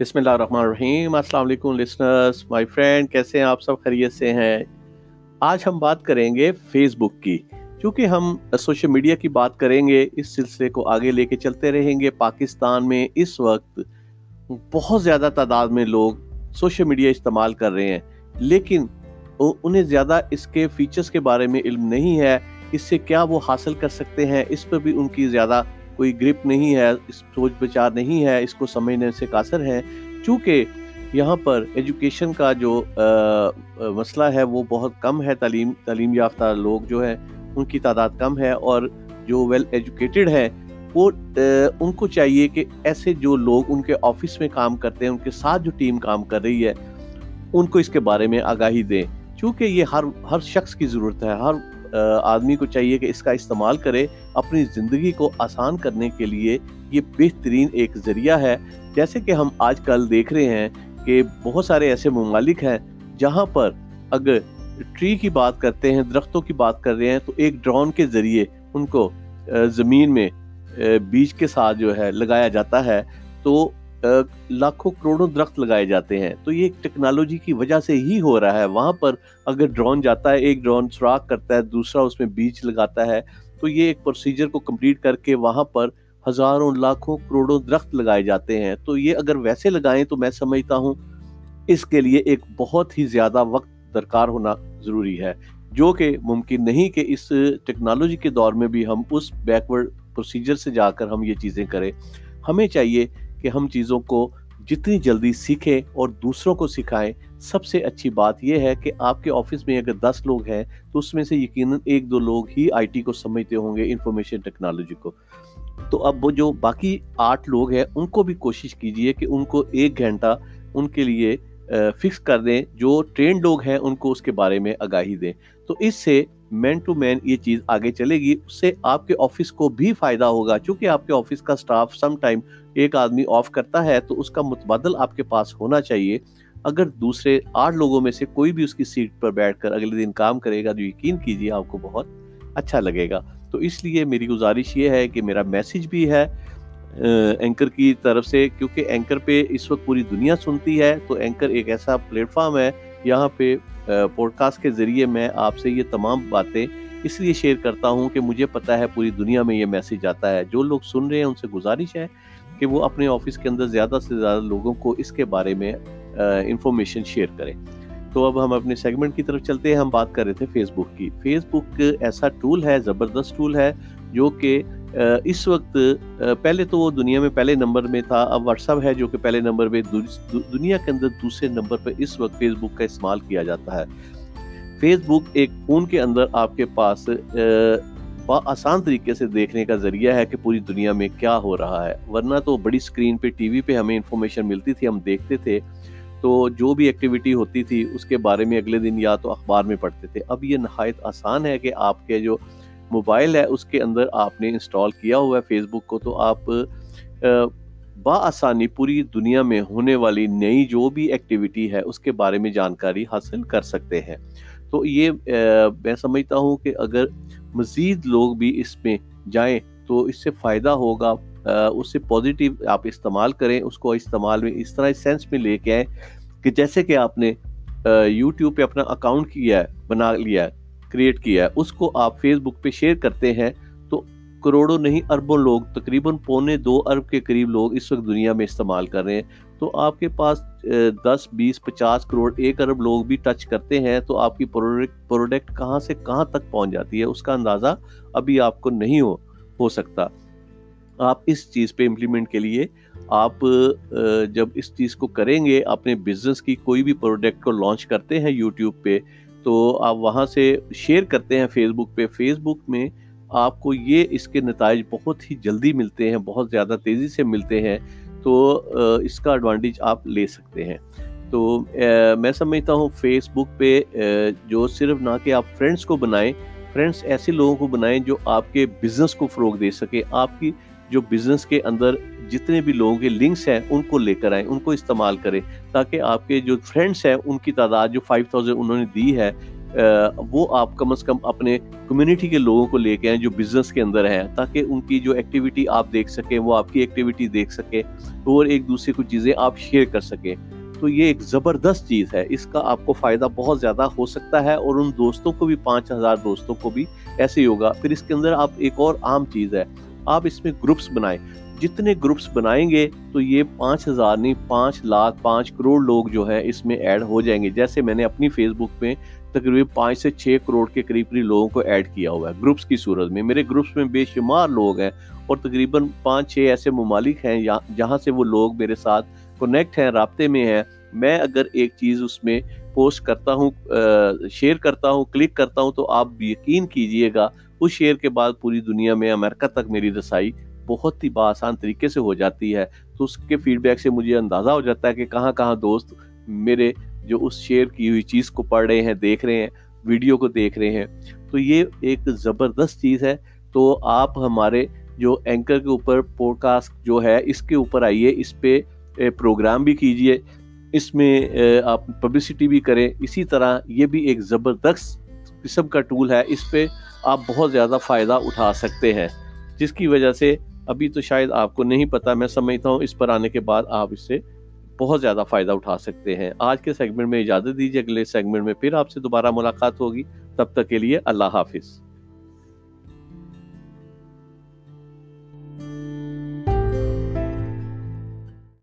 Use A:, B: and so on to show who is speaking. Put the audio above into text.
A: بسم اللہ الرحمن الرحیم۔ السلام علیکم لسنرز مائی فرینڈ کیسے ہیں آپ سب؟ خیریت سے ہیں۔ آج ہم بات کریں گے فیس بک کی۔ چونکہ ہم سوشل میڈیا کی بات کریں گے، اس سلسلے کو آگے لے کے چلتے رہیں گے۔ پاکستان میں اس وقت بہت زیادہ تعداد میں لوگ سوشل میڈیا استعمال کر رہے ہیں۔ لیکن انہیں زیادہ اس کے فیچرز کے بارے میں علم نہیں ہے۔ اس سے کیا وہ حاصل کر سکتے ہیں؟ اس پر بھی ان کی زیادہ کوئی گرپ نہیں ہے، اس سوچ بچار نہیں ہے، اس کو سمجھنے سے قاصر ہے۔ چونکہ یہاں پر ایجوکیشن کا جو مسئلہ ہے، وہ بہت کم ہے۔ تعلیم تعلیم یافتہ لوگ جو ہے ان کی تعداد کم ہے اور جو ویل ایجوکیٹڈ ہے وہ ان کو چاہیے کہ ایسے جو لوگ ان کے آفس میں کام کرتے ہیں، ان کے ساتھ جو ٹیم کام کر رہی ہے، ان کو اس کے بارے میں آگاہی دیں۔ چونکہ یہ ہر ہر شخص کی ضرورت ہے، ہر آدمی کو چاہیے کہ اس کا استعمال کرے اپنی زندگی کو آسان کرنے کے لیے یہ بہترین ایک ذریعہ ہے۔ جیسے کہ ہم آج کل دیکھ رہے ہیں کہ بہت سارے ایسے ممالک ہیں جہاں پر اگر ٹری کی بات کرتے ہیں، درختوں کی بات کر رہے ہیں، تو ایک ڈرون کے ذریعے ان کو زمین میں بیج کے ساتھ جو ہے لگایا جاتا ہے۔ تو لاکھوں کروڑوں درخت لگائے جاتے ہیں۔ تو یہ ٹیکنالوجی کی وجہ سے ہی ہو رہا ہے۔ وہاں پر اگر ڈرون جاتا ہے، ایک ڈرون سراخ کرتا ہے، دوسرا اس میں بیج لگاتا ہے، تو یہ ایک پروسیجر کو کمپلیٹ کر کے وہاں پر ہزاروں، لاکھوں کروڑوں درخت لگائے جاتے ہیں۔ تو یہ اگر ویسے لگائیں تو میں سمجھتا ہوں اس کے لیے ایک بہت ہی زیادہ وقت درکار ہونا ضروری ہے۔ جو کہ ممکن نہیں کہ اس ٹیکنالوجی کے دور میں بھی ہم اس بیکورڈ پروسیجر سے جا کر ہم یہ چیزیں کریں۔ ہمیں چاہیے کہ ہم چیزوں کو جتنی جلدی سیکھیں اور دوسروں کو سکھائیں، سب سے اچھی بات یہ ہے کہ آپ کے آفس میں اگر دس لوگ ہیں، تو اس میں سے یقیناً ایک دو لوگ ہی آئی ٹی کو سمجھتے ہوں گے، انفارمیشن ٹیکنالوجی کو۔ تو اب وہ جو باقی آٹھ لوگ ہیں، ان کو بھی کوشش کیجیے کہ ان کو ایک گھنٹہ ان کے لیے فکس کر دیں۔ جو ٹرین لوگ ہیں، ان کو اس کے بارے میں آگاہی دیں۔ تو اس سے مین ٹو مین یہ چیز آگے چلے گی، اس سے آپ کے آفس کو بھی فائدہ ہوگا۔ چونکہ آپ کے آفس کا سٹاف سم ٹائم ایک آدمی آف کرتا ہے، تو اس کا متبادل آپ کے پاس ہونا چاہیے۔ اگر دوسرے آٹھ لوگوں میں سے کوئی بھی اس کی سیٹ پر بیٹھ کر اگلے دن کام کرے گا جو یقین کیجیے آپ کو بہت اچھا لگے گا۔ تو اس لیے میری گزارش یہ ہے کہ میرا میسیج بھی ہے اینکر کی طرف سے، کیونکہ اینکر پہ اس وقت پوری دنیا سنتی ہے، تو اینکر ایک ایسا پلیٹ فارم ہے یہاں پہ پوڈ کاسٹ کے ذریعے میں آپ سے یہ تمام باتیں اس لیے شیئر کرتا ہوں کہ مجھے پتا ہے پوری دنیا میں یہ میسیج آتا ہے۔ جو لوگ سن رہے ہیں، ان سے گزارش ہے کہ وہ اپنے آفس کے اندر زیادہ سے زیادہ لوگوں کو اس کے بارے میں انفارمیشن شیئر کریں۔ تو اب ہم اپنے سیگمنٹ کی طرف چلتے ہیں۔ ہم بات کر رہے تھے فیس بک کی۔ فیس بک ایسا ٹول ہے، زبردست ٹول ہے، جو کہ اس وقت پہلے تو وہ دنیا میں پہلے نمبر میں تھا، اب واٹس ایپ ہے جو کہ پہلے نمبر پہ دنیا کے اندر دوسرے نمبر پہ اس وقت فیس بک کا استعمال کیا جاتا ہے۔ فیس بک ایک فون کے اندر آپ کے پاس آسان طریقے سے دیکھنے کا ذریعہ ہے کہ پوری دنیا میں کیا ہو رہا ہے۔ ورنہ تو بڑی سکرین پہ ٹی وی پہ ہمیں انفارمیشن ملتی تھی، ہم دیکھتے تھے۔ تو جو بھی ایکٹیویٹی ہوتی تھی، اس کے بارے میں اگلے دن یا تو اخبار میں پڑھتے تھے۔ اب یہ نہایت آسان ہے کہ آپ کے جو موبائل ہے، اس کے اندر آپ نے انسٹال کیا ہوا ہے فیس بک کو، تو آپ آسانی پوری دنیا میں ہونے والی نئی جو بھی ایکٹیویٹی ہے، اس کے بارے میں جانکاری حاصل کر سکتے ہیں۔ تو یہ میں سمجھتا ہوں کہ اگر مزید لوگ بھی اس میں جائیں تو اس سے فائدہ ہوگا۔ اس سے پازیٹیو آپ استعمال کریں، اس کو استعمال میں اس طرح سینس میں لے کے آئیں کہ جیسے کہ آپ نے یوٹیوب پہ اپنا اکاؤنٹ کیا ہے، بنا لیا ہے۔ کریٹ کیا ہے، اس کو آپ فیس بک پہ شیئر کرتے ہیں تو کروڑوں نہیں، اربوں لوگ، تقریباً پونے دو ارب کے قریب لوگ اس وقت دنیا میں استعمال کر رہے ہیں۔ تو آپ کے پاس دس، بیس، پچاس کروڑ، ایک ارب لوگ بھی ٹچ کرتے ہیں تو آپ کی پروڈکٹ کہاں سے کہاں تک پہنچ جاتی ہے، اس کا اندازہ ابھی آپ کو نہیں ہو ہو سکتا۔ آپ اس چیز پہ امپلیمنٹ کے لیے، آپ جب اس چیز کو کریں گے، اپنے بزنس کی کوئی بھی پروڈکٹ کو لانچ کرتے ہیں یوٹیوب پہ تو آپ وہاں سے شیئر کرتے ہیں فیس بک پہ۔ فیس بک میں آپ کو یہ اس کے نتائج بہت ہی جلدی ملتے ہیں، بہت زیادہ تیزی سے ملتے ہیں۔ تو اس کا ایڈوانٹیج آپ لے سکتے ہیں۔ تو میں سمجھتا ہوں فیس بک پہ جو صرف نہ کہ آپ فرینڈس کو بنائیں فرینڈس ایسے لوگوں کو بنائیں جو آپ کے بزنس کو فروغ دے سکے آپ کی جو بزنس کے اندر جتنے بھی لوگوں کے لنکس ہیں، ان کو لے کر آئیں، ان کو استعمال کریں تاکہ آپ کے جو فرینڈس ہیں، ان کی تعداد جو فائیو تھاؤزینڈ انہوں نے دی ہے وہ آپ کم از کم اپنے کمیونٹی کے لوگوں کو لے کے آئیں جو بزنس کے اندر ہیں، تاکہ ان کی جو ایکٹیویٹی آپ دیکھ سکیں، وہ آپ کی ایکٹیویٹی دیکھ سکیں اور ایک دوسرے کو چیزیں آپ شیئر کر سکیں۔ تو یہ ایک زبردست چیز ہے۔ اس کا آپ کو فائدہ بہت زیادہ ہو سکتا ہے اور ان دوستوں کو بھی، پانچ ہزار دوستوں کو بھی ایسے ہی ہوگا۔ پھر اس کے اندر آپ ایک اور عام چیز ہے۔ آپ اس میں گروپس بنائیں۔ جتنے گروپس بنائیں گے تو یہ پانچ ہزار نہیں، پانچ لاکھ، پانچ کروڑ لوگ جو ہے اس میں ایڈ ہو جائیں گے۔ جیسے میں نے اپنی فیس بک پہ تقریباً پانچ سے چھ کروڑ کے قریب قریب لوگوں کو ایڈ کیا ہوا ہے گروپس کی صورت میں۔ میرے گروپس میں بے شمار لوگ ہیں اور تقریباً پانچ چھ ایسے ممالک ہیں جہاں سے وہ لوگ میرے ساتھ کنیکٹ ہیں، رابطے میں ہیں۔ میں اگر ایک چیز اس میں پوسٹ کرتا ہوں شیئر کرتا ہوں کلک کرتا ہوں تو آپ یقین کیجیے گا اس شیئر کے بعد پوری دنیا میں امریکہ تک میری رسائی بہت ہی بآسان طریقے سے ہو جاتی ہے۔ تو اس کے فیڈ بیک سے مجھے اندازہ ہو جاتا ہے کہ کہاں کہاں دوست میرے جو اس شیئر کی ہوئی چیز کو پڑھ رہے ہیں، دیکھ رہے ہیں، ویڈیو کو دیکھ رہے ہیں۔ تو یہ ایک زبردست چیز ہے۔ تو آپ ہمارے جو اینکر کے اوپر پوڈ کاسٹ جو ہے، اس کے اوپر آئیے، اس پہ پروگرام بھی کیجیے اس میں آپ پبلسٹی بھی کریں۔ اسی طرح یہ بھی ایک زبردست قسم کا ٹول ہے۔ اس پہ آپ بہت زیادہ فائدہ اٹھا سکتے ہیں۔ جس کی وجہ سے ابھی تو شاید آپ کو نہیں پتا، میں سمجھتا ہوں اس پر آنے کے بعد آپ اس سے بہت زیادہ فائدہ اٹھا سکتے ہیں۔ آج کے سیگمنٹ میں اجازت دیجیے، اگلے سیگمنٹ میں پھر آپ سے دوبارہ ملاقات ہوگی۔ تب تک کے لیے اللہ حافظ۔